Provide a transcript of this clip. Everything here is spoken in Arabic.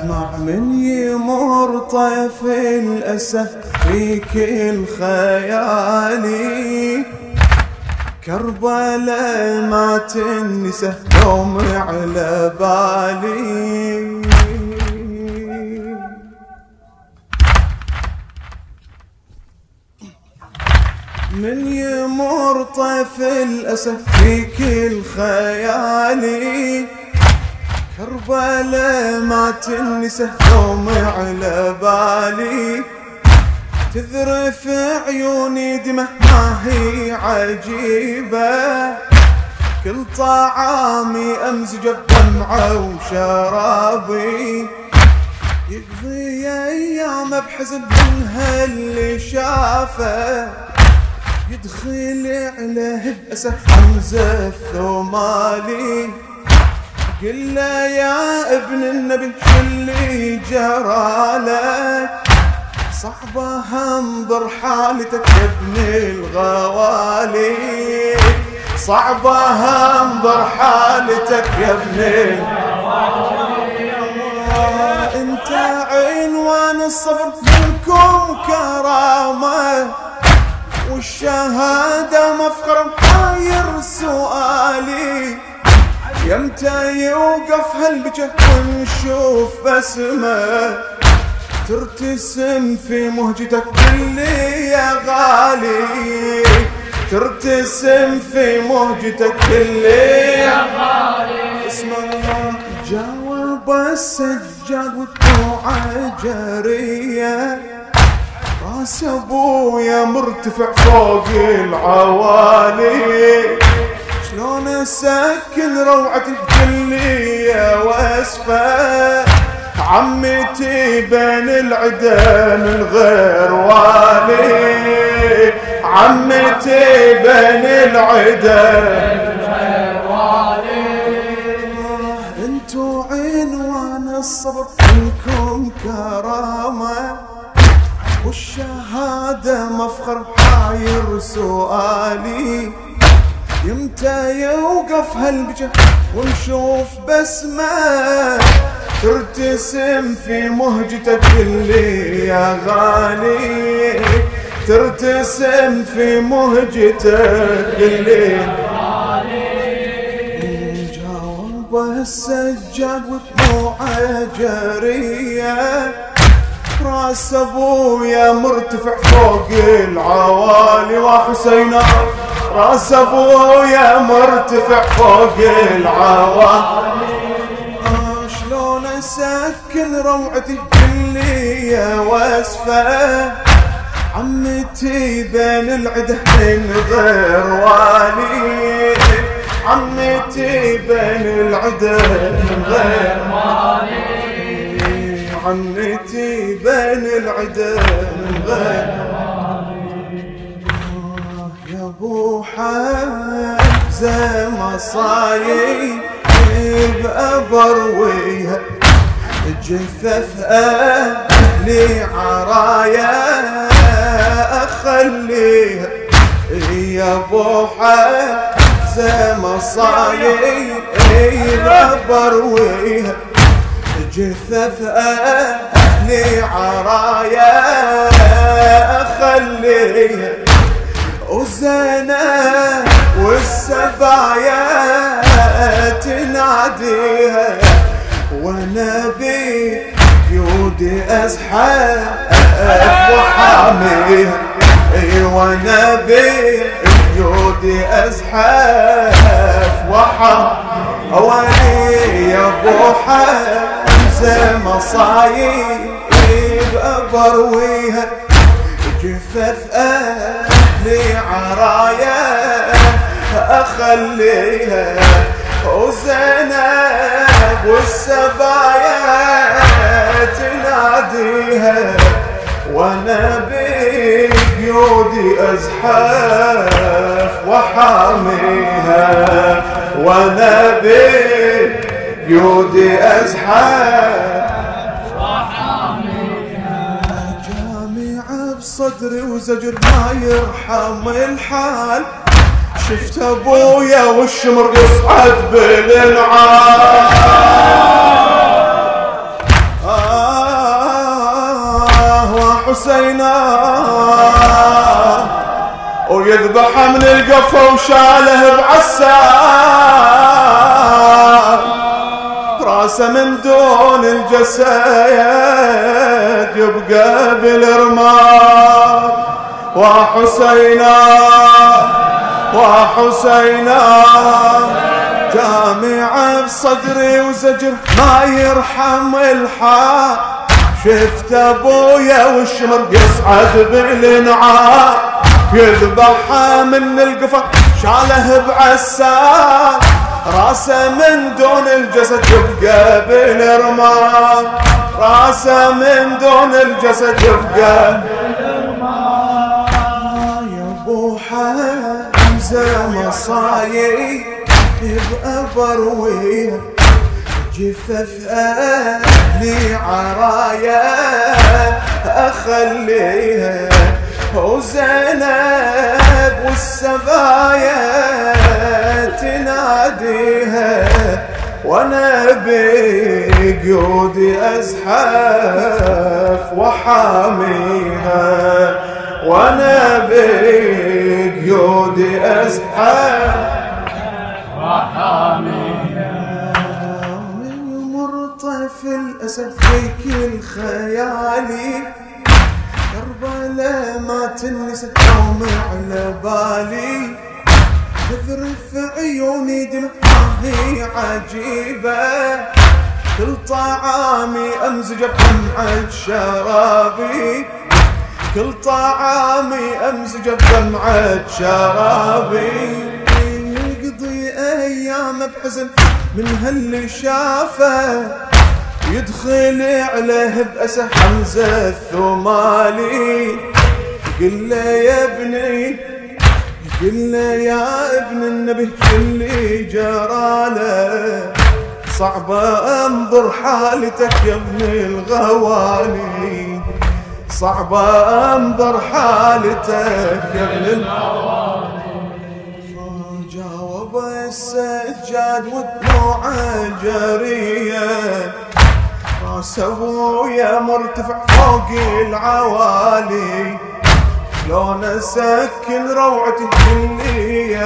أسمع من يمر طيف الأسى في كل خيالي كربلاء ما تنسى يوم على بالي. من يمر طيف الأسى في كل خيالي كربلاء ما تنسى يوم على بالي. تذرف عيوني دمه ما هي عجيبة. كل طعامي أمزج بدمعة وشرابي. يقضي أيام بحزن من هاللي شافه. يدخل عليه بأسه حمزة الثمالي قل له يا ابن النبي شلي جرالك صعبة انظر حالتك يا ابن الغوالي. صعبة انظر حالتك يا ابن الغوالي. انت عنوان الصبر منكم كرامة والشهادة مفخر يمتى يوقف هالبجة ونشوف بسمة ترتسم في مهجتك كلي يا غالي. ترتسم في مهجتك كلي يا غالي. اسمع جاوب السجاد والدموع جارية. راس أبويا مرتفع فوق العوالي. شلون أسكن روعتي الجلية وأسفة؟ عمتي بين العدا من غير والي. عمتي بين العدا من غير والي انتو عنوان الصبر منكم كرامة. والشهادة مفخر حاير سؤالي. يمتى يوقف هالبجة ونشوف بسمة؟ ترتسم في مهجتك اللي يا غالي. ترتسم في مهجتك اللي جاوب السجاد ودموعه جريه راس أبويا مرتفع فوق العوالي وحسينا راس ابويا مرتفع فوق العوالي شلون أسكن روعتي الجلية واسفة؟ عمتي بين العده من غير والي. عمتي بين العده من غير والي. عمتي بين العدا من غير حمزه مصايب بأبرويها جثث أهلي عرايا أخليها. يا أبو حمزة مصايب بأبرويها جثث أهلي عرايا أخليها. وزينة تناديها وأنا بيودي ازحف وحاميها وأنا بيودي ازحف وحاميها يا أبو حمزة مصايب أبرويها. جثث أهلي عرايا أخليها. وزينب والسبايا تناديها وأنا بقيودي أزحف وحاميها. وأنا بقيودي أزحف جامعة بصدري وزجر ما يرحم الحال. شفت ابويا والشمر يصعد بالانعام حسينا. ويذبح من القفا وشاله بعسان راسه من دون الجسد يبقى بالرمال. وحسينا. وحسينا جامع بصدري وزجر ما يرحم الحال شفت أبويا والشمر يصعد بالانعام يذبحها من القفا شاله بعسان راسه من دون الجسد يبقى بالرمال راسه من دون الجسد يبقى يا أبو مصايب بأبرويه جفف أهلي عرايا أخليها وزينب والسبايا تناديها. وأنا بقيودي أزحف وحاميها. وأنا ازحف وحاميها من مرطف الأسد فيك الخيالي كربلاء ما تنسى يوم على بالي. تذرف عيوني دمعي عجيبة. كل طعامي أمزج بدمعة شرابي كل طعامي أمزج بدمعة شرابي. يقضي أيام بحزن من هاللي شافه يدخل عليه بأسه حمزة الثمالي. قل له يا ابني قل له يا ابن النبي اللي جراله. صعبة أنظر حالتك يا ابن الغوالي. صعبة أنظر حالتك الغوالي جاوب السجاد ودموعه جريه رأس أبويا مرتفع فوق العوالي. لون اسكن روعتي اللي